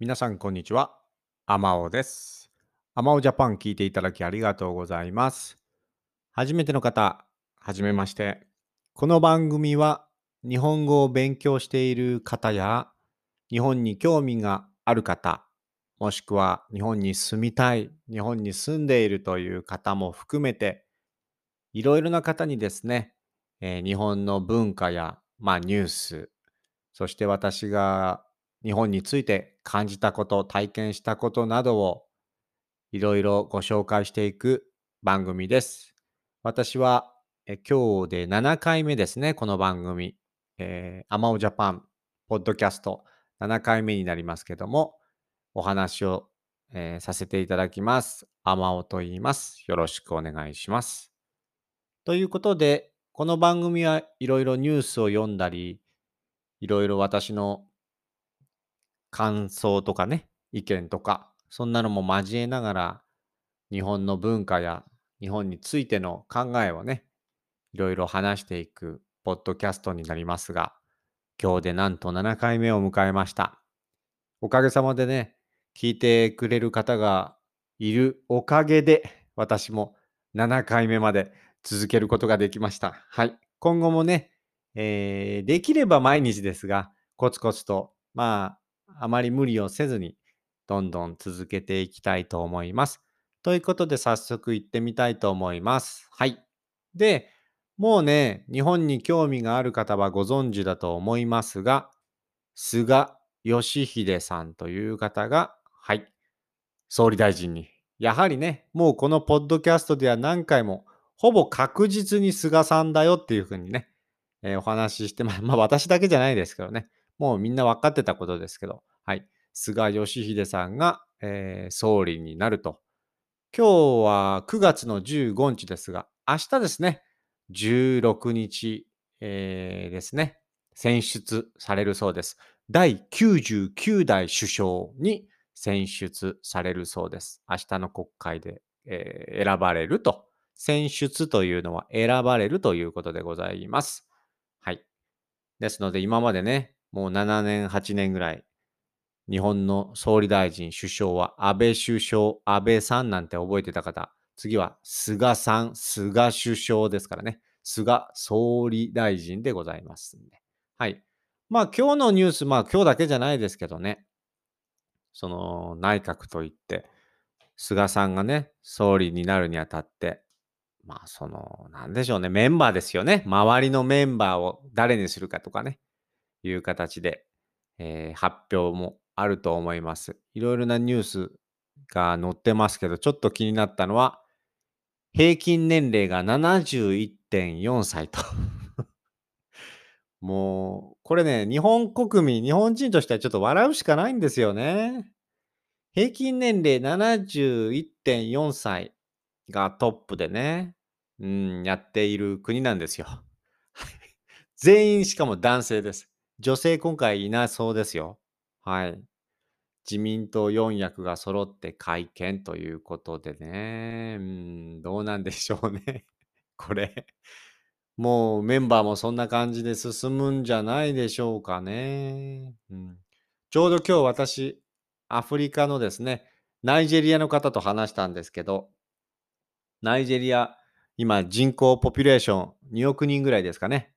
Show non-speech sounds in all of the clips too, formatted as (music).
皆さん、こんにちは。アマオです。アマオジャパン聞いていただきありがとうございます。初めての方、はじめまして。この番組は日本語を勉強している方や日本に興味がある方、もしくは日本に住みたい、日本に住んでいるという方も含めて、いろいろな方にですね、えー日本の文化や、まあ、ニュース、そして私が日本について感じたこと、体験したことなどをいろいろご紹介していく番組です。私はえ今日で7回目ですね、この番組。えー、アマオジャパン、ポッドキャスト7回目になりますけども、お話を、えーさせていただきます。アマオと言います。よろしくお願いします。ということで、この番組はいろいろニュースを読んだり、いろいろ私の感想とかね、意見とか、そんなのも交えながら、日本の文化や日本についての考えをね、いろいろ話していくポッドキャストになりますが、今日でなんと7回目を迎えました。おかげさまでね、聞いてくれる方がいるおかげで、私も7回目まで続けることができました。はい。今後もね、えーできれば毎日ですが、コツコツと、まあ、あまり無理をせずに、どんどん続けていきたいと思います。ということで、早速行ってみたいと思います。はい。で、もうね、日本に興味がある方はご存知だと思いますが、菅義偉さんという方が、はい、総理大臣に。やはりね、もうこのポッドキャストでは何回も、ほぼ確実に菅さんだよっていうふうにね、えーお話しして、ま、まあ私だけじゃないですけどね、もうみんな分かってたことですけど、はい、菅義偉さんが、えー総理になると。今日は9月の15日ですが、明日ですね、16日、えーですね、選出されるそうです。第99代首相に選出されるそうです。明日の国会で、えー選ばれると。選出というのは選ばれるということでございます。はい。ですので今までね、もう7年、8年ぐらい、日本の総理大臣、首相は安倍首相、安倍さんなんて覚えてた方、次は菅さん、菅首相ですからね、菅総理大臣でございますんで。はい。まあ今日のニュース、まあ今日だけじゃないですけどね、その内閣といって、菅さんがね、総理になるにあたって、まあその、なんでしょうね、メンバーですよね。周りのメンバーを誰にするかとかね、いう形で、えー発表もあると思います。いろいろなニュースが載ってますけど、ちょっと気になったのは、平均年齢が71.4歳と。(laughs) もう、これね、日本国民、日本人としてはちょっと笑うしかないんですよね。平均年齢71.4歳がトップでね、うん、やっている国なんですよ。(laughs) 全員しかも男性です。女性今回いなそうですよ。はい。自民党4役が揃って会見ということでね、うん、どうなんでしょうね。(laughs) これ。もうメンバーもそんな感じで進むんじゃないでしょうかね。うん、ちょうど今日私、アフリカのですね、ナイジェリアの方と話したんですけど、ナイジェリア、今人口ポピュレーション2億人ぐらいですかね。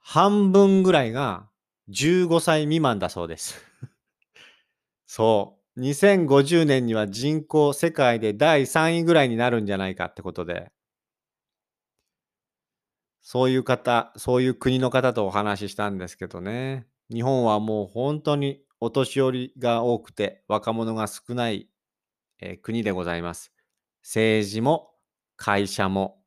半分ぐらいが15歳未満だそうです。(laughs) そう。2050年には人口世界で第3位ぐらいになるんじゃないかってことで、そういう方、そういう国の方とお話ししたんですけどね。日本はもう本当にお年寄りが多くて若者が少ない、えー国でございます。政治も会社も、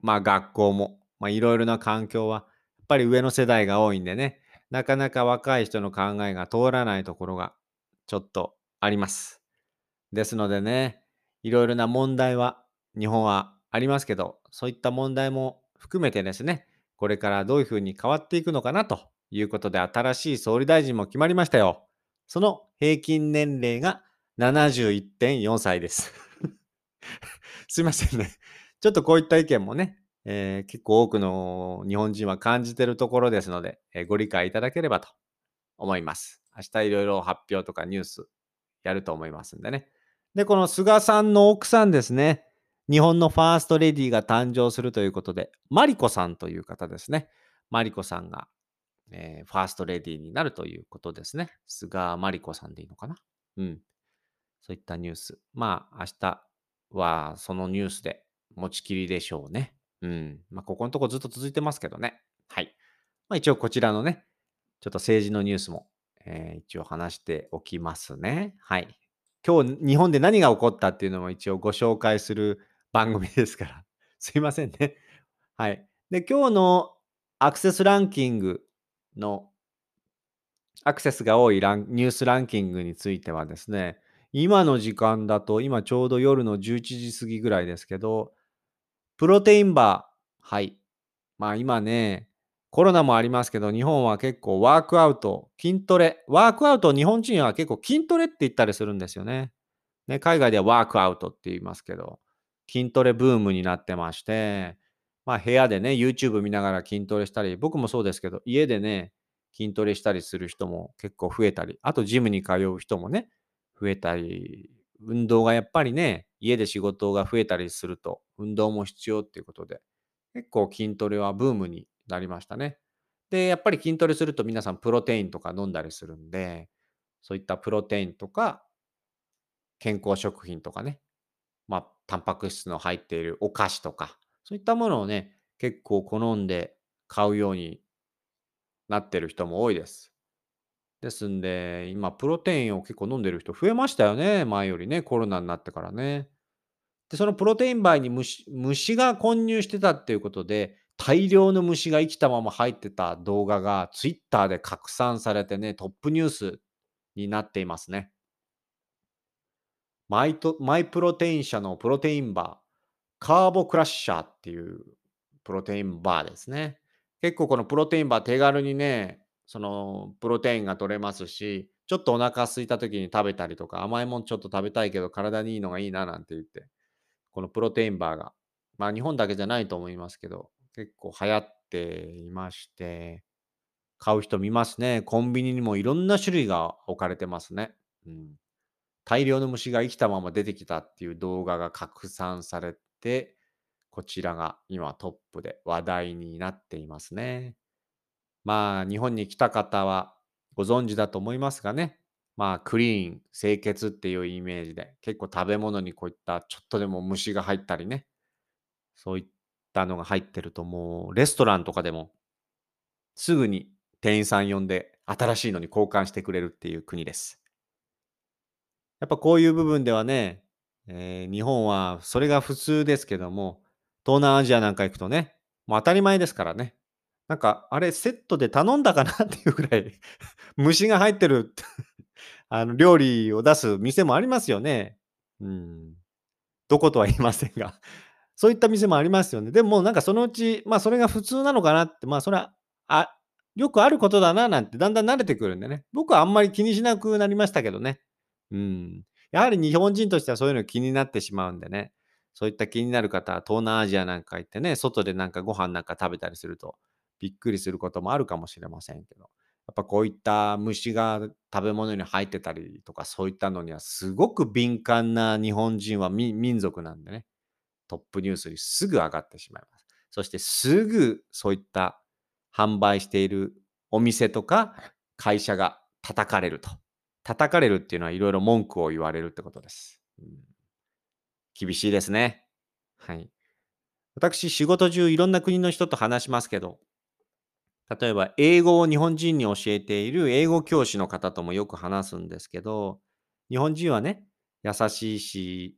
まあ学校も、まあいろいろな環境は、っぱり上の世代が多いんでね、なかなか若い人の考えが通らないところがちょっとあります。ですのでね、いろいろな問題は日本はありますけど、そういった問題も含めてですね、これからどういうふうに変わっていくのかなということで、新しい総理大臣も決まりましたよ。その平均年齢が71.4歳です。(laughs) すいませんね。ちょっとこういった意見もね、えー結構多くの日本人は感じているところですので、えーご理解いただければと思います。明日いろいろ発表とかニュースやると思いますんでね。で、この菅さんの奥さんですね。日本のファーストレディーが誕生するということで、マリコさんという方ですね。マリコさんが、えー、ファーストレディーになるということですね。菅マリコさんでいいのかな？うん。そういったニュース。まあ、明日はそのニュースで持ちきりでしょうね。うん。まあ、ここのとこずっと続いてますけどね。はい。まあ、一応こちらのね、ちょっと政治のニュースも、えー、一応話しておきますね。はい。今日日本で何が起こったっていうのも一応ご紹介する番組ですから。(laughs) すいませんね。はい。で、今日のアクセスランキングのアクセスが多いランニュースランキングについてはですね、今の時間だと、今ちょうど夜の11時過ぎぐらいですけど、プロテインバー、はい。まあ今ね、コロナもありますけど、日本は結構ワークアウト、筋トレ、ワークアウト、日本人は結構筋トレって言ったりするんですよね。ね海外ではワークアウトって言いますけど、筋トレブームになってまして、まあ部屋でね、YouTube 見ながら筋トレしたり、僕もそうですけど、家でね、筋トレしたりする人も結構増えたり、あとジムに通う人もね、増えたり、運動がやっぱりね、家で仕事が増えたりすると、運動も必要っていうことで、結構筋トレはブームになりましたね。で、やっぱり筋トレすると皆さんプロテインとか飲んだりするんで、そういったプロテインとか、健康食品とかね、まあ、タンパク質の入っているお菓子とか、そういったものをね、結構好んで買うようになってる人も多いです。ですんで、今、プロテインを結構飲んでる人増えましたよね。前よりね、コロナになってからね。で、そのプロテインバーに虫虫が混入してたっていうことで、大量の虫が生きたまま入ってた動画がツイッターで拡散されてね、トップニュースになっていますね。マイトマイプロテイン社のプロテインバー、カーボクラッシャーっていうプロテインバーですね。結構このプロテインバー手軽にね、そのプロテインが取れますし、ちょっとお腹空いた時に食べたりとか、甘いもんちょっと食べたいけど体にいいのがいいななんて言って、このプロテインバーが、まあ日本だけじゃないと思いますけど、結構流行っていまして、買う人見ますね。コンビニにもいろんな種類が置かれてますね。うん、大量の虫が生きたまま出てきたっていう動画が拡散されて、こちらが今トップで話題になっていますね。まあ、日本に来た方はご存知だと思いますがね。まあ、クリーン、清潔っていうイメージで、結構食べ物にこういったちょっとでも虫が入ったりね、そういったのが入ってるともう、レストランとかでも、すぐに店員さん呼んで、新しいのに交換してくれるっていう国です。やっぱこういう部分ではね、えー、日本はそれが普通ですけども、東南アジアなんか行くとね、もう当たり前ですからね。なんか、あれセットで頼んだかなっていうぐらい虫が入ってる (laughs) あの、料理を出す店もありますよね。うん。どことは言いませんがそういった店もありますよね。でもなんかそのうち、まあそれが普通なのかなって、まあそれは、あ、よくあることだななんてだんだん慣れてくるんでね。僕はあんまり気にしなくなりましたけどね。うん。やはり日本人としてはそういうの気になってしまうんでね。そういった気になる方は東南アジアなんか行ってね、外でなんかご飯なんか食べたりすると、びっくりすることもあるかもしれませんけど、やっぱこういった虫が食べ物に入ってたりとかそういったのにはすごく敏感な日本人は民族なんでね、トップニュースにすぐ上がってしまいます。そしてすぐそういった販売しているお店とか会社が叩かれると。叩かれるっていうのはいろいろ文句を言われるってことです。うん、厳しいですね。はい。私、仕事中いろんな国の人と話しますけど、例えば、英語を日本人に教えている英語教師の方ともよく話すんですけど、日本人はね、優しいし、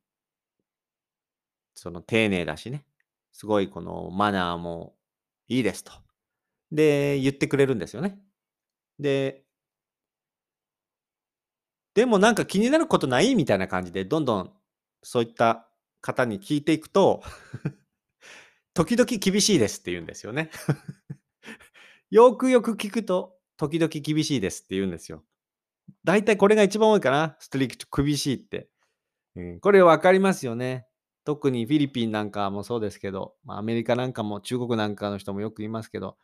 その丁寧だしね、すごいこのマナーもいいですと。で、言ってくれるんですよね。で、でもなんか気になることないみたいな感じで、どんどんそういった方に聞いていくと (laughs) 時々厳しいですって言うんですよねよくよく聞くと、時々厳しいですって言うんですよ。大体これが一番多いかな。ストリクト厳しいって。うん、これ分かりますよね。特にフィリピンなんかもそうですけど、まあ、アメリカなんかも中国なんかの人もよく言いますけど、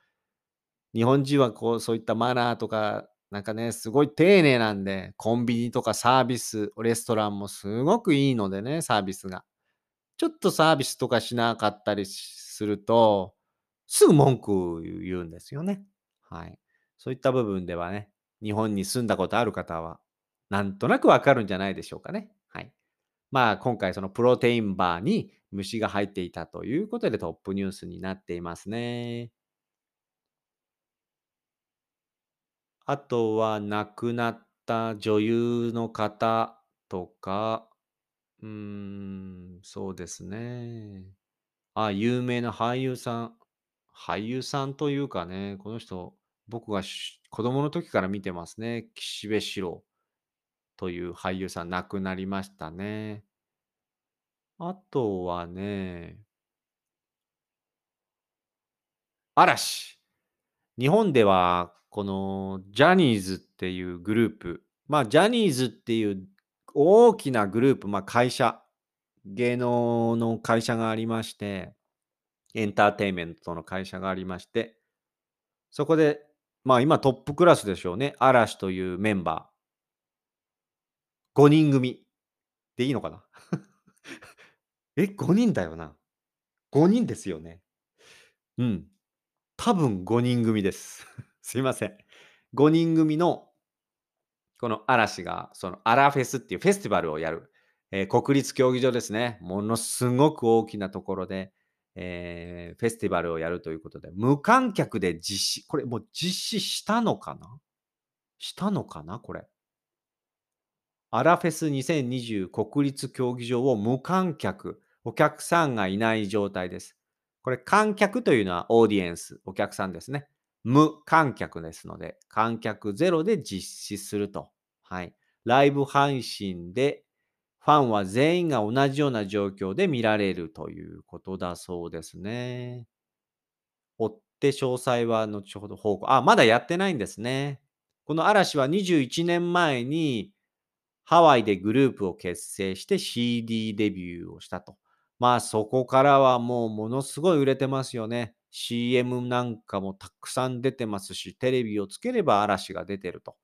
日本人はこうそういったマナーとかなんかね、すごい丁寧なんで、コンビニとかサービス、レストランもすごくいいのでね、サービスが。ちょっとサービスとかしなかったりすると、すぐ文句言うんですよね。はい。そういった部分ではね、日本に住んだことある方は、なんとなくわかるんじゃないでしょうかね。はい。まあ、今回そのプロテインバーに虫が入っていたということでトップニュースになっていますね。あとは亡くなった女優の方とか、うーん、そうですね。あ、有名な俳優さん。俳優さんというかね、この人、僕が子供の時から見てますね。岸辺四郎という俳優さん亡くなりましたね。あとはね、嵐。日本では、このジャニーズっていうグループ、まあ、ジャニーズっていう大きなグループ、まあ、会社、芸能の会社がありまして、エンターテインメントの会社がありまして、そこで、まあ今トップクラスでしょうね。嵐というメンバー。5人組。でいいのかな？(laughs) え、5人だよな？5人ですよね。うん。多分5人組です。(laughs) すいません。5人組のこの嵐が、そのアラフェスっていうフェスティバルをやる、えー国立競技場ですね。ものすごく大きなところで、えーフェスティバルをやるということで、無観客で実施、これもう実施したのかな？したのかな？これ。アラフェス2020国立競技場を無観客、お客さんがいない状態です。これ観客というのはオーディエンス、お客さんですね。無観客ですので、観客ゼロで実施すると。はい。ライブ配信で、ファンは全員が同じような状況で見られるということだそうですね。追って詳細は後ほど報告。あ、まだやってないんですね。この嵐は21年前にハワイでグループを結成して CD デビューをしたと。まあそこからはもうものすごい売れてますよね。CM なんかもたくさん出てますし、テレビをつければ嵐が出てると。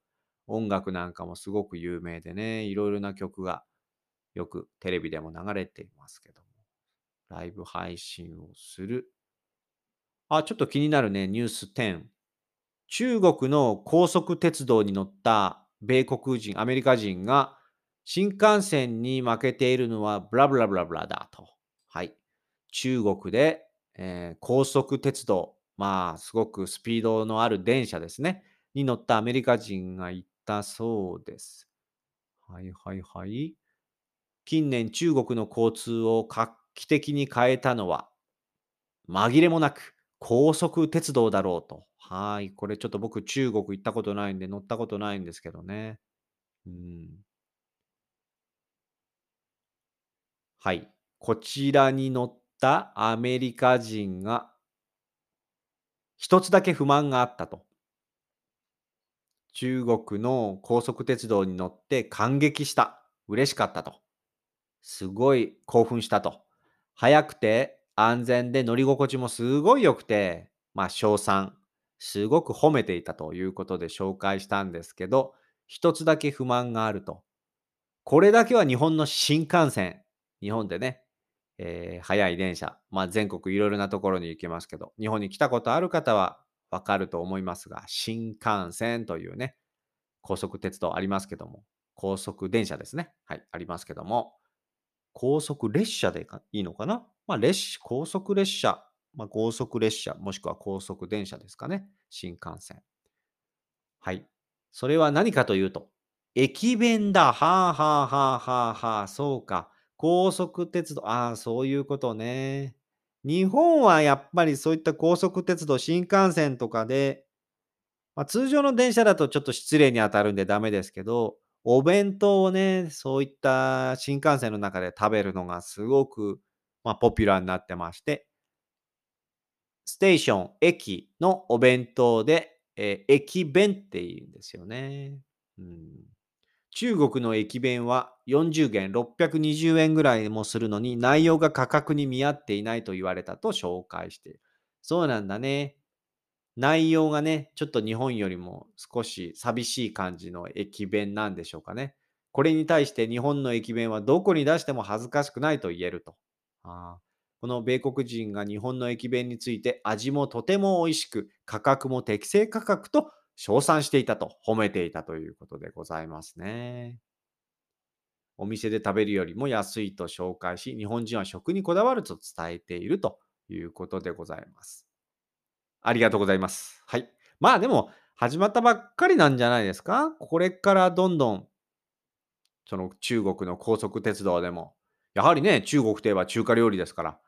音楽なんかもすごく有名でね、いろいろな曲がよくテレビでも流れていますけども。ライブ配信をする。あ、ちょっと気になるね、ニュース10。中国の高速鉄道に乗った米国人、アメリカ人が新幹線に負けているのはブラブラブラブラだと。はい。中国で、えー高速鉄道、まあ、すごくスピードのある電車ですね。に乗ったアメリカ人が言ったそうです。はいはいはい。近年中国の交通を画期的に変えたのは、紛れもなく高速鉄道だろうと。はい。これちょっと僕中国行ったことないんで乗ったことないんですけどね。うん。はい。こちらに乗ったアメリカ人が一つだけ不満があったと。中国の高速鉄道に乗って感激した。嬉しかったと。すごい興奮したと。早くて安全で乗り心地もすごい良くて、まあ称賛。すごく褒めていたということで紹介したんですけど、一つだけ不満があると。これだけは日本の新幹線、日本でね、えー速い電車、まあ全国いろいろなところに行けますけど、日本に来たことある方はわかると思いますが、新幹線というね、高速鉄道ありますけども、高速電車ですね。はい、ありますけども、高速列車でいいのかな？まあ列、高速列車、まあ高速列車、もしくは高速電車ですかね。新幹線。はい。それは何かというと、駅弁だ。はあはあはあはあはあ、そうか。高速鉄道、ああ、そういうことね。日本はやっぱりそういった高速鉄道、新幹線とかで、まあ、通常の電車だとちょっと失礼に当たるんでダメですけど、お弁当をね、そういった新幹線の中で食べるのがすごく、まあ、ポピュラーになってまして、ステーション、駅のお弁当で、えー駅弁って言うんですよね。うん、中国の駅弁は40元、620円ぐらいもするのに内容が価格に見合っていないと言われたと紹介している。そうなんだね。内容がね、ちょっと日本よりも少し寂しい感じの駅弁なんでしょうかね。これに対して日本の駅弁はどこに出しても恥ずかしくないと言えると。あこの米国人が日本の駅弁について味もとても美味しく、価格も適正価格と称賛していたと、褒めていたということでございますね。お店で食べるよりも安いと紹介し、日本人は食にこだわると伝えているということでございます。ありがとうございます。はい。まあでも、始まったばっかりなんじゃないですか？これからどんどん、その中国の高速鉄道でも、やはりね、中国といえば中華料理ですから、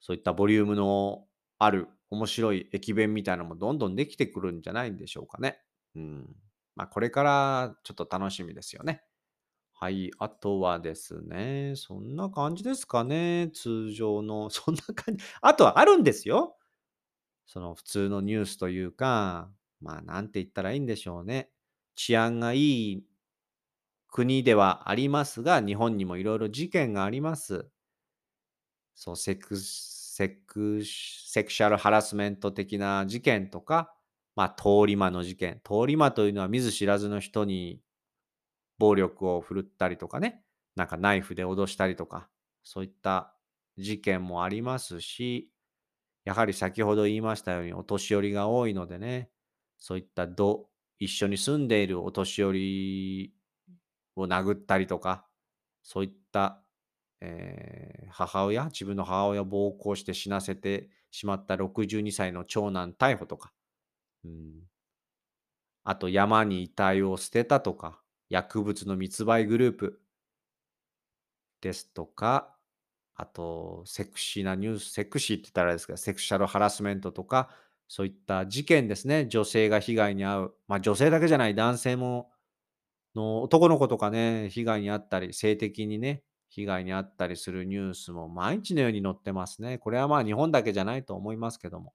そういったボリュームのある面白い駅弁みたいなのもどんどんできてくるんじゃないんでしょうかね。うん。まあこれからちょっと楽しみですよね。はい。あとはですね、そんな感じですかね。通常の、そんな感じ。あとはあるんですよ。その普通のニュースというか、まあなんて言ったらいいんでしょうね。治安がいい国ではありますが、日本にもいろいろ事件があります。そう、セクセクセクシャルハラスメント的な事件とか、まあ通り魔の事件。通り魔というのは見ず知らずの人に暴力を振るったりとかね、なんかナイフで脅したりとか、そういった事件もありますし、やはり先ほど言いましたようにお年寄りが多いのでね、そういったど一緒に住んでいるお年寄りを殴ったりとか、そういった、えー母親、自分の母親を暴行して死なせてしまった62歳の長男逮捕とか、うん、あと山に遺体を捨てたとか、薬物の密売グループですとか、あと、セクシーなニュース、セクシーって言ったらあれですけど、セクシャルハラスメントとか、そういった事件ですね。女性が被害に遭う。まあ女性だけじゃない男性も、の男の子とかね、被害に遭ったり、性的にね、被害に遭ったりするニュースも毎日のように載ってますね。これはまあ日本だけじゃないと思いますけども。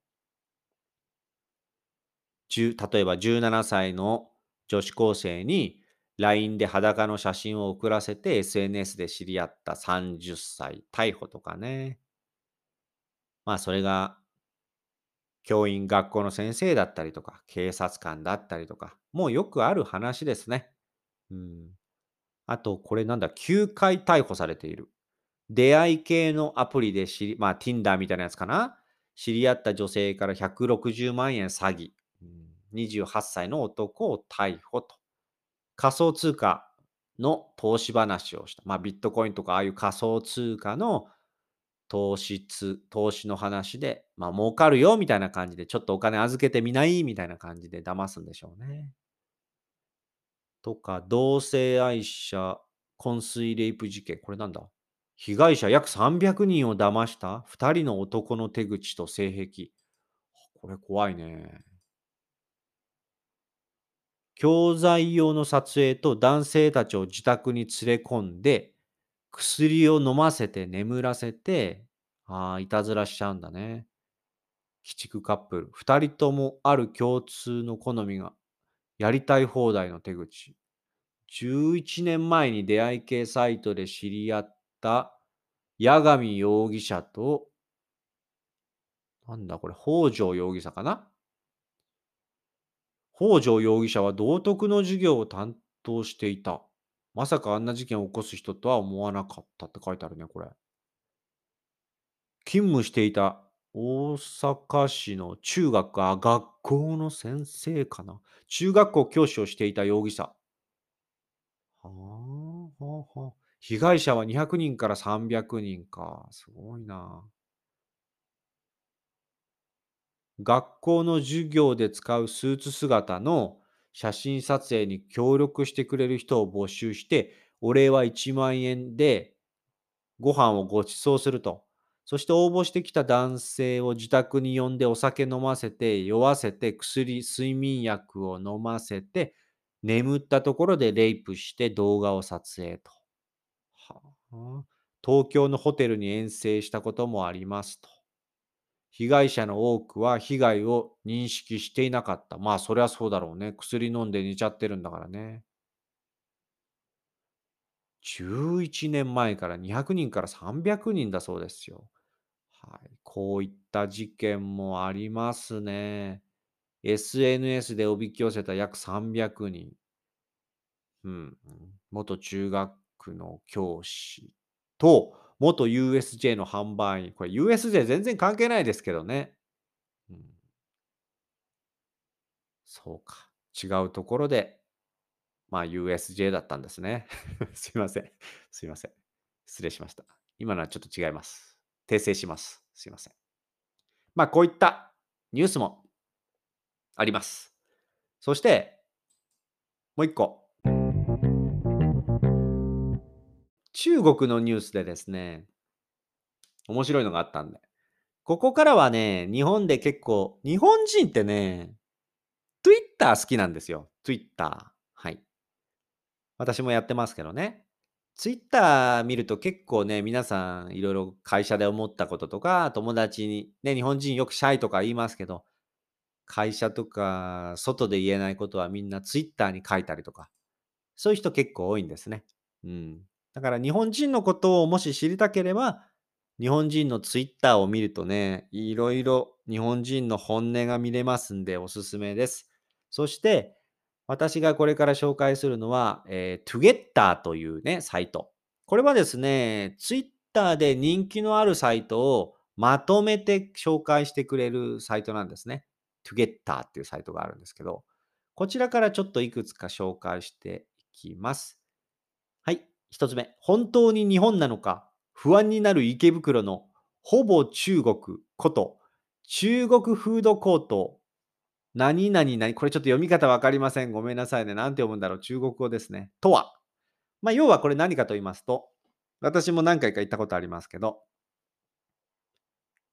例えば17歳の女子高生に LINE で裸の写真を送らせて SNS で知り合った30歳逮捕とかね。まあそれが教員、学校の先生だったりとか、警察官だったりとか、もうよくある話ですね。うん。あと、これなんだ、9回逮捕されている。出会い系のアプリで知り、まあ Tinder みたいなやつかな。知り合った女性から160万円詐欺。28歳の男を逮捕と。仮想通貨の投資話をした。まあビットコインとかああいう仮想通貨の投資、投資の話で、まあ儲かるよみたいな感じで、ちょっとお金預けてみないみたいな感じで騙すんでしょうね。とか、同性愛者昏睡レイプ事件。これなんだ？被害者約300人を騙した2人の男の手口と性癖。これ怖いね。教材用の撮影と男性たちを自宅に連れ込んで、薬を飲ませて眠らせて、ああ、いたずらしちゃうんだね。鬼畜カップル。二人ともある共通の好みが、やりたい放題の手口。11年前に出会い系サイトで知り合った八神容疑者と、なんだこれ、北条容疑者かな？北条容疑者は道徳の授業を担当していた。まさかあんな事件を起こす人とは思わなかったって書いてあるね、これ。勤務していた大阪市の中学、あ、学校の先生かな？中学校教師をしていた容疑者。はあ、はあ、はあ。被害者は200人から300人か。すごいな。学校の授業で使うスーツ姿の写真撮影に協力してくれる人を募集して、お礼は1万円でご飯をご馳走すると。そして応募してきた男性を自宅に呼んでお酒飲ませて、酔わせて、薬、睡眠薬を飲ませて、眠ったところでレイプして動画を撮影と。はあ、東京のホテルに遠征したこともありますと。被害者の多くは被害を認識していなかった。まあ、そりゃそうだろうね。薬飲んで寝ちゃってるんだからね。11年前から200人から300人だそうですよ。はい。こういった事件もありますね。SNS でおびき寄せた約300人。うん。元中学の教師と、元 USJ の販売員。これ USJ 全然関係ないですけどね。うん、そうか。違うところで、まあ USJ だったんですね。(laughs) すいません。すいません。失礼しました。今のはちょっと違います。訂正します。すいません。まあこういったニュースもあります。そして、もう一個。中国のニュースでですね、面白いのがあったんで。ここからはね、日本で結構、日本人ってね、Twitter 好きなんですよ。Twitter。はい。私もやってますけどね。Twitter 見ると結構ね、皆さんいろいろ会社で思ったこととか、友達に、ね、日本人よくシャイとか言いますけど、会社とか外で言えないことはみんな Twitter に書いたりとか、そういう人結構多いんですね。うん。だから日本人のことをもし知りたければ、日本人のツイッターを見るとね、いろいろ日本人の本音が見れますんでおすすめです。そして、私がこれから紹介するのは、えー、Twitter というね、サイト。これはですね、ツイッターで人気のあるサイトをまとめて紹介してくれるサイトなんですね。Twitter っていうサイトがあるんですけど、こちらからちょっといくつか紹介していきます。はい、一つ目。本当に日本なのか不安になる池袋のほぼ中国こと中国フードコート何々何これちょっと読み方わかりません。ごめんなさいね。なんて読むんだろう中国語ですね。とは。まあ、要はこれ何かと言いますと、私も何回か行ったことありますけど、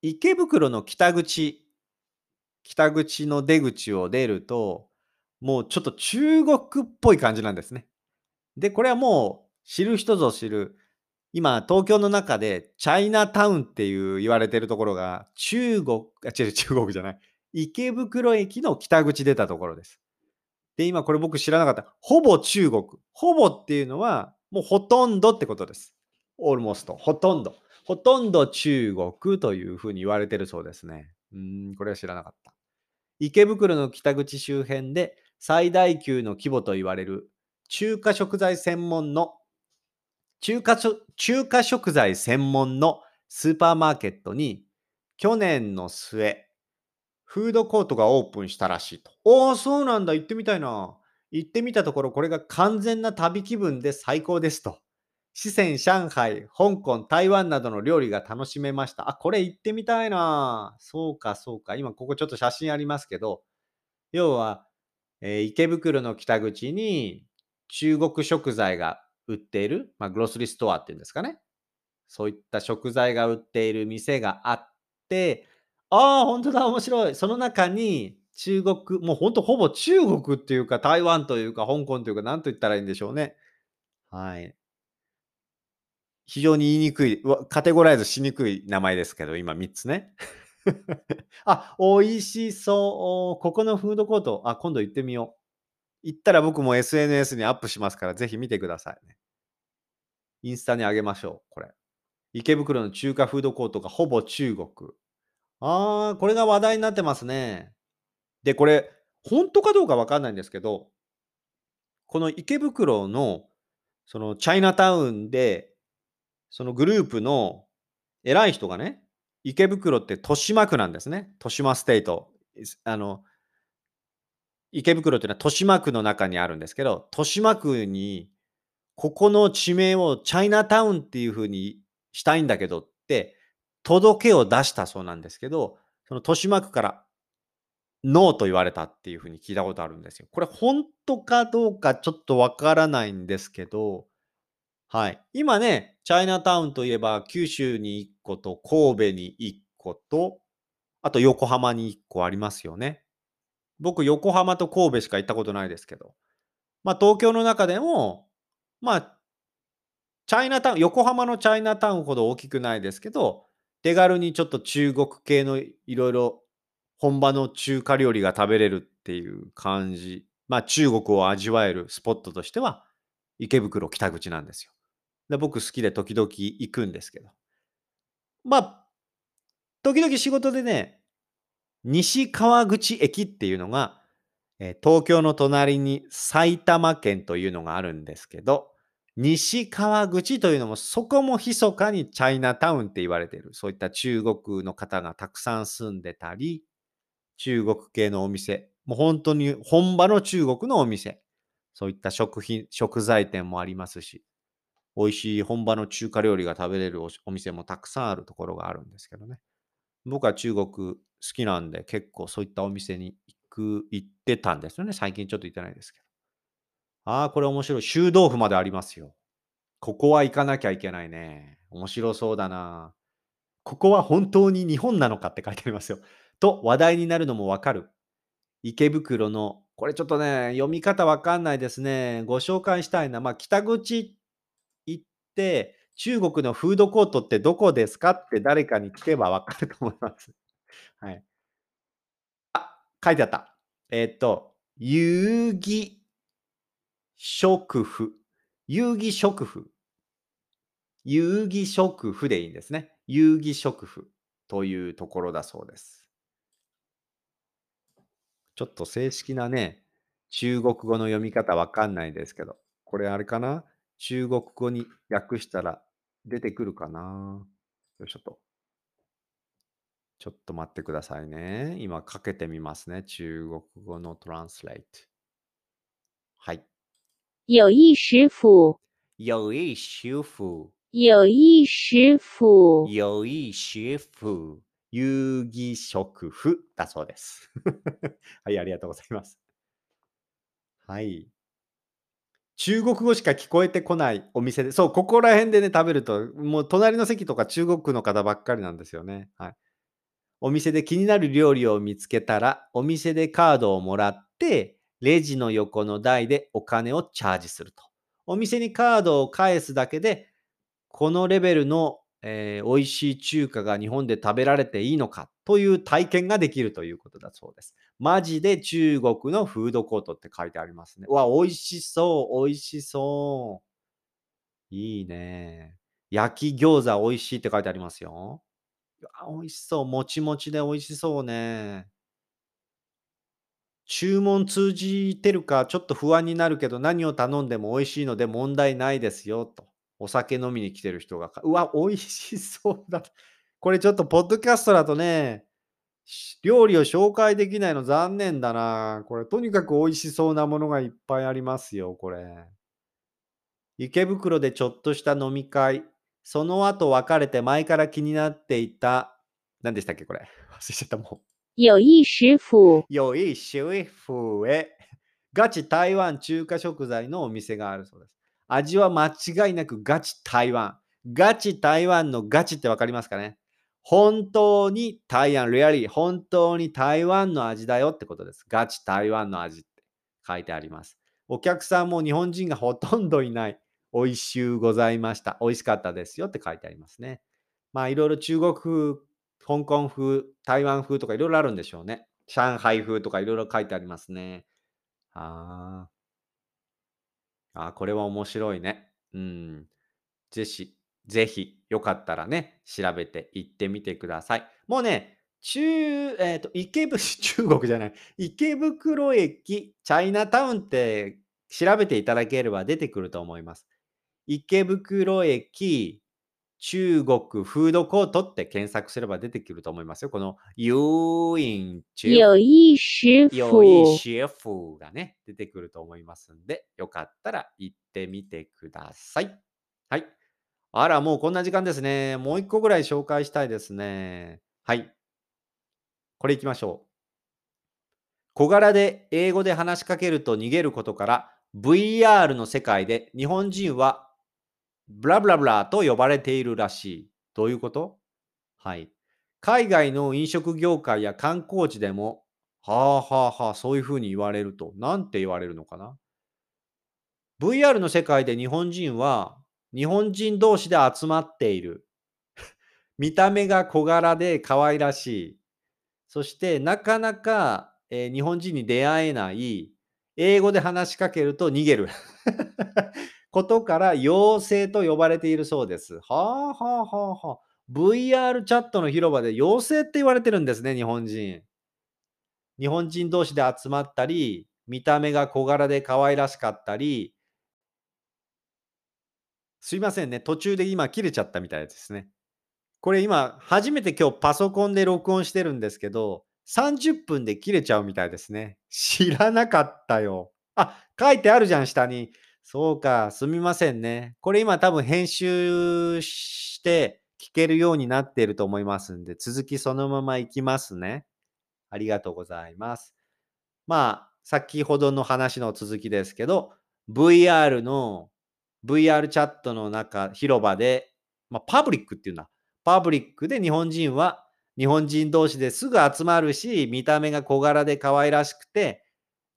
池袋の北口、北口の出口を出ると、もうちょっと中国っぽい感じなんですね。で、これはもう知る人ぞ知る、今、東京の中でチャイナタウンっていう言われてるところが、中国、あ、違う、中国じゃない。池袋駅の北口出たところです。で、今これ僕知らなかった。ほぼ中国。ほぼっていうのは、もうほとんどってことです。almost。ほとんど。ほとんど中国というふうに言われてるそうですね。うん、これは知らなかった。池袋の北口周辺で最大級の規模と言われる中華食材専門の中華中華食材専門のスーパーマーケットに去年の末、フードコートがオープンしたらしいと。おお、そうなんだ。行ってみたいな。行ってみたところ、これが完全な旅気分で最高ですと。四川、上海、香港、台湾などの料理が楽しめました。あ、これ行ってみたいな。そうか、そうか。今ここちょっと写真ありますけど、要は、えー池袋の北口に中国食材が売っている、まあ、グロスリストアっていうんですかね。そういった食材が売っている店があって、ああ、本当だ、面白い。その中に中国、もう本当ほぼ中国っていうか、台湾というか、香港というか、なんと言ったらいいんでしょうね。はい。非常に言いにくい、カテゴライズしにくい名前ですけど、今3つね。(laughs) あ、美味しそう。ここのフードコート、あ、今度行ってみよう。行ったら僕も SNS にアップしますから、ぜひ見てくださいね。インスタにあげましょう、これ。池袋の中華フードコートがほぼ中国。あー、これが話題になってますね。で、これ、本当かどうかわかんないんですけど、この池袋の、そのチャイナタウンで、そのグループの偉い人がね、池袋って豊島区なんですね。豊島ステート。あの、池袋っていうのは豊島区の中にあるんですけど、豊島区に、ここの地名をチャイナタウンっていう風にしたいんだけどって、届けを出したそうなんですけど、その豊島区からノーと言われたっていう風に聞いたことあるんですよ。これ本当かどうかちょっとわからないんですけど、はい。今ね、チャイナタウンといえば九州に1個と神戸に1個と、あと横浜に1個ありますよね。僕、横浜と神戸しか行ったことないですけど、まあ東京の中でも、まあ、チャイナタウン、横浜のチャイナタウンほど大きくないですけど、手軽にちょっと中国系のいろいろ本場の中華料理が食べれるっていう感じ。まあ中国を味わえるスポットとしては池袋北口なんですよ。で僕好きで時々行くんですけど。まあ、時々仕事でね、西川口駅っていうのが、えー東京の隣に埼玉県というのがあるんですけど、西川口というのもそこも密かにチャイナタウンって言われている。そういった中国の方がたくさん住んでたり、中国系のお店、もう本当に本場の中国のお店、そういった食品、食材店もありますし、美味しい本場の中華料理が食べれるお店もたくさんあるところがあるんですけどね。僕は中国きなんで、結構そういったお店に行く、行ってたんですよね。最近ちょっと行ってないですけど。ああ、これ面白い。臭豆腐までありますよ。ここは行かなきゃいけないね。面白そうだな。ここは本当に日本なのかって書いてありますよ。と話題になるのもわかる。池袋の、これちょっとね、読み方わかんないですね。ご紹介したいな。まあ、北口行って、中国のフードコートってどこですかって誰かに聞けばわかると思います。はい。あ、書いてあった。えーっと、遊戯食府。遊戯食府。遊戯食府でいいんですね。遊戯食府というところだそうです。ちょっと正式なね、中国語の読み方わかんないですけど、これあれかな？中国語に訳したら出てくるかな？よいしょと。ちょっと待ってくださいね。今かけてみますね。中国語のトランスレート。はい。有意识府，有意修復。有意识府，有意修復。遊戯食府だそうです。(laughs) はい、ありがとうございます。はい。中国語しか聞こえてこないお店で、そう、ここら辺でね、食べると、もう隣の席とか中国の方ばっかりなんですよね。はい。お店で気になる料理を見つけたら、お店でカードをもらって、レジの横の台でお金をチャージすると。お店にカードを返すだけで、このレベルの、えー美味しい中華が日本で食べられていいのかという体験ができるということだそうです。マジで中国のフードコートって書いてありますね。わ、美味しそう、美味しそう。いいね。焼き餃子美味しいって書いてありますよ。わ美味しそう。もちもちで美味しそうね。注文通じてるかちょっと不安になるけど何を頼んでも美味しいので問題ないですよと。お酒飲みに来てる人が、うわ、美味しそうだ。これちょっとポッドキャストだとね、料理を紹介できないの残念だな。これとにかく美味しそうなものがいっぱいありますよ、これ。池袋でちょっとした飲み会。その後別れて前から気になっていた、何でしたっけこれ？忘れちゃったもう。有意識府，有意修復へ。ガチ台湾中華食材のお店があるそうです。味は間違いなくガチ台湾。ガチ台湾のガチってわかりますかね？本当に台湾、レアリー、本当に台湾の味だよってことです。ガチ台湾の味って書いてあります。お客さんも日本人がほとんどいない。美味しゅうございました。美味しかったですよって書いてありますね。まあいろいろ中国風、香港風、台湾風とかいろいろあるんでしょうね。上海風とかいろいろ書いてありますね。あーあ、これは面白いね。うん。ぜひ、ぜひ、よかったらね、調べて行ってみてください。もうね、中、えっ、と、池袋、(laughs) 中国じゃない、池袋駅、チャイナタウンって調べていただければ出てくると思います。池袋駅、中国フードコートって検索すれば出てくると思いますよ。この、遊飲中有意识有意府，シェフがね、出てくると思いますんで、よかったら行ってみてください。はい。あら、もうこんな時間ですね。もう一個ぐらい紹介したいですね。はい。これ行きましょう。小柄で英語で話しかけると逃げることから、VR の世界で日本人はブラブラブラと呼ばれているらしい。どういうこと？はい。海外の飲食業界や観光地でも、はあはあはあ、そういうふうに言われると、なんて言われるのかな ?VR の世界で日本人は、日本人同士で集まっている。(laughs) 見た目が小柄で可愛らしい。そして、なかなか、えー日本人に出会えない、英語で話しかけると逃げる。ことから、妖精と呼ばれているそうです。はあはあはあはあ。VR チャットの広場で妖精って言われてるんですね、日本人。日本人同士で集まったり、見た目が小柄で可愛らしかったり、すいませんね。途中で今切れちゃったみたいですね。これ今、初めて今日パソコンで録音してるんですけど、30分で切れちゃうみたいですね。知らなかったよ。あ、書いてあるじゃん、下に。そうか、すみませんね。これ今多分編集して聞けるようになっていると思いますんで、続きそのままいきますね。ありがとうございます。まあ、先ほどの話の続きですけど、VR の VR チャットの中、広場で、まあ、パブリックっていうんだ。パブリックで日本人は日本人同士ですぐ集まるし、見た目が小柄で可愛らしくて、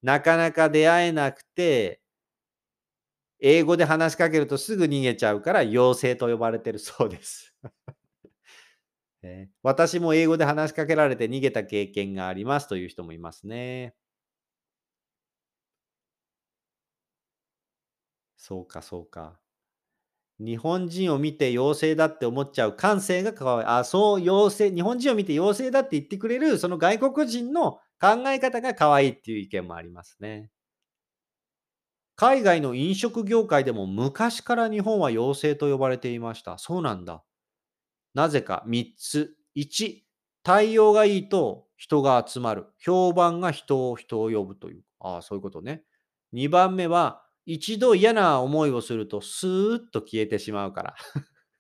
なかなか出会えなくて、英語で話しかけるとすぐ逃げちゃうから、妖精と呼ばれてるそうです。(laughs) え私も英語で話しかけられて逃げた経験がありますという人もいますね。そうか、そうか。日本人を見て妖精だって思っちゃう感性が変わる。あ、そう、妖精、日本人を見て妖精だって言ってくれる、その外国人の考え方が可愛いっていう意見もありますね。海外の飲食業界でも昔から日本は妖精と呼ばれていました。そうなんだ。なぜか3つ。1、対応がいいと人が集まる。評判が人を人を呼ぶという。ああ、そういうことね。2番目は、一度嫌な思いをするとスーッと消えてしまうから。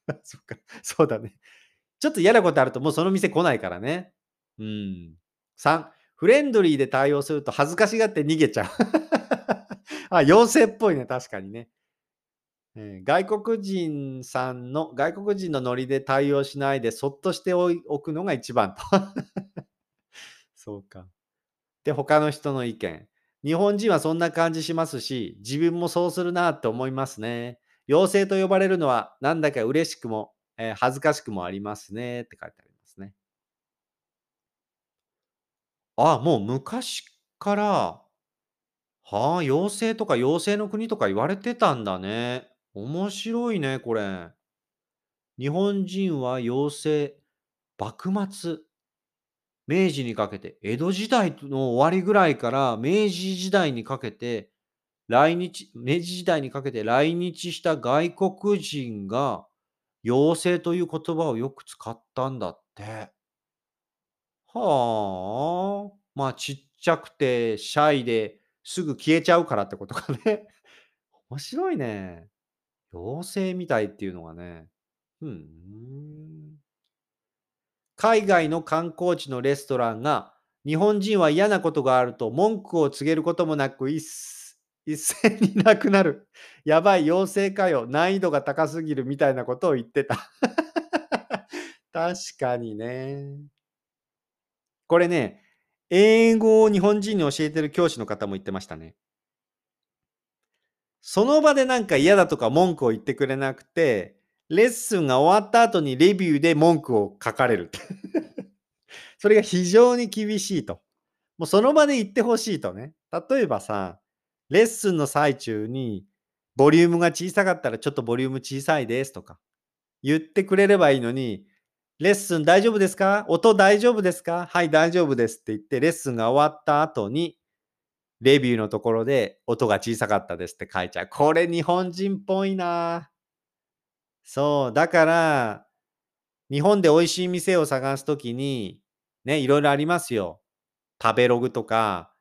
(laughs) そっか、そうだね。ちょっと嫌なことあるともうその店来ないからね。うん。3、フレンドリーで対応すると恥ずかしがって逃げちゃう。あ、妖精っぽいね、確かにね。えー外国人さんの、外国人のノリで対応しないでそっとしておくのが一番と。(laughs) そうか。で、他の人の意見。日本人はそんな感じしますし、自分もそうするなって思いますね。妖精と呼ばれるのはなんだか嬉しくも、えー恥ずかしくもありますねって書いてありますね。あ、もう昔から、はあ、妖精とか妖精の国とか言われてたんだね。面白いね、これ。日本人は妖精、幕末、明治にかけて、江戸時代の終わりぐらいから明治時代にかけて、来日、明治時代にかけて来日した外国人が、妖精という言葉をよく使ったんだって。はあ。まあ、ちっちゃくて、シャイですぐ消えちゃうからってことかね。(laughs) 面白いね。妖精みたいっていうのがね。うん。海外の観光地のレストランが、日本人は嫌なことがあると文句を告げることもなく一 (laughs) 一斉になくなる。やばい、妖精かよ。難易度が高すぎるみたいなことを言ってた。(laughs) 確かにね。これね、英語を日本人に教えてる教師の方も言ってましたね。その場でなんか嫌だとか文句を言ってくれなくて、レッスンが終わった後にレビューで文句を書かれる。(laughs) それが非常に厳しいと。もうその場で言ってほしいとね。例えばさ、レッスンの最中に、ボリュームが小さかったらちょっとボリューム小さいですとか言ってくれればいいのに、レッスン大丈夫ですか？音大丈夫ですか？はい、大丈夫ですって言って、レッスンが終わった後に、レビューのところで音が小さかったですって書いちゃう。これ日本人っぽいなそう、だから、日本で美味しい店を探すときに、ね、いろいろありますよ。食べログとか、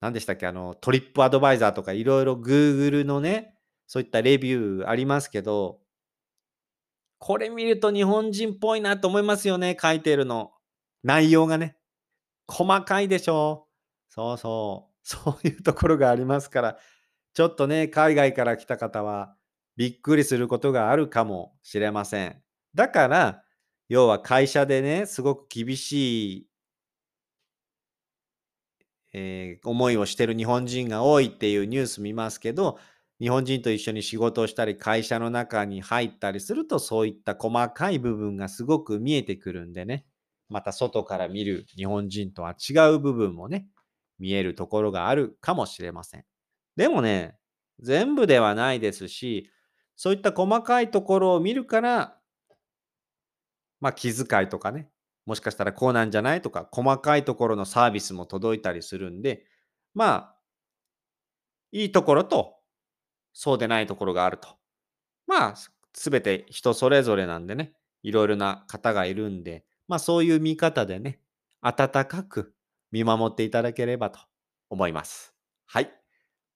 何でしたっけ、あの、トリップアドバイザーとか、いろいろ Google のね、そういったレビューありますけど、これ見ると日本人っぽいなと思いますよね、書いてるの。内容がね。細かいでしょ。そうそう。(laughs) そういうところがありますから、ちょっとね、海外から来た方は、びっくりすることがあるかもしれません。だから、要は会社でね、すごく厳しい、えー思いをしてる日本人が多いっていうニュース見ますけど、日本人と一緒に仕事をしたり、会社の中に入ったりすると、そういった細かい部分がすごく見えてくるんでね、また外から見る日本人とは違う部分もね、見えるところがあるかもしれません。でもね、全部ではないですし、そういった細かいところを見るから、まあ気遣いとかね、もしかしたらこうなんじゃないとか、細かいところのサービスも届いたりするんで、まあ、いいところと、そうでないところがあると。まあ、すべて人それぞれなんでね、いろいろな方がいるんで、まあそういう見方でね、温かく見守っていただければと思います。はい。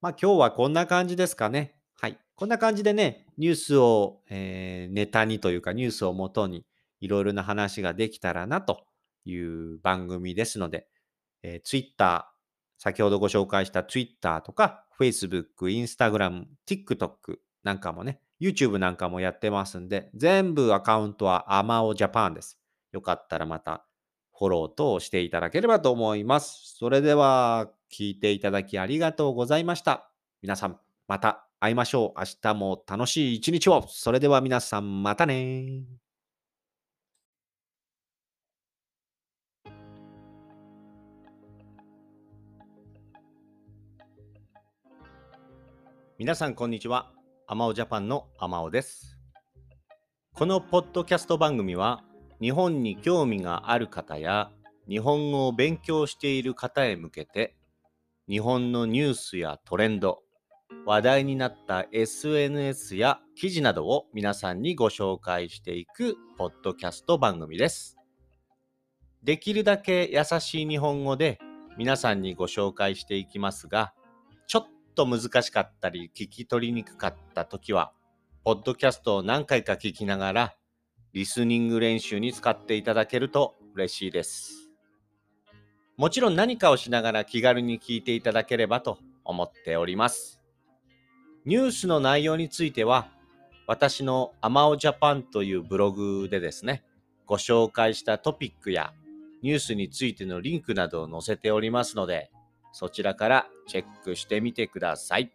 まあ今日はこんな感じですかね。はい。こんな感じでね、ニュースを、えーネタにというかニュースをもとにいろいろな話ができたらなという番組ですので、えー Twitter、先ほどご紹介した Twitter とか Facebook、Instagram、TikTok なんかもね、YouTube なんかもやってますんで、全部アカウントは AMAOJAPAN です。よかったらまたフォロー等していただければと思います。それでは、聞いていただきありがとうございました。皆さん、また会いましょう。明日も楽しい一日を。それでは皆さん、またね皆さんこんにちは。アマオジャパンのアマオです。このポッドキャスト番組は日本に興味がある方や日本語を勉強している方へ向けて日本のニュースやトレンド、話題になった SNS や記事などを皆さんにご紹介していくポッドキャスト番組です。できるだけ優しい日本語で皆さんにご紹介していきますが、と難しかったり聞き取りにくかった時は、ポッドキャストを何回か聞きながら、リスニング練習に使っていただけると嬉しいです。もちろん何かをしながら気軽に聞いていただければと思っております。ニュースの内容については、私のアマオジャパンというブログでですね、ご紹介したトピックやニュースについてのリンクなどを載せておりますので、そちらからチェックしてみてください。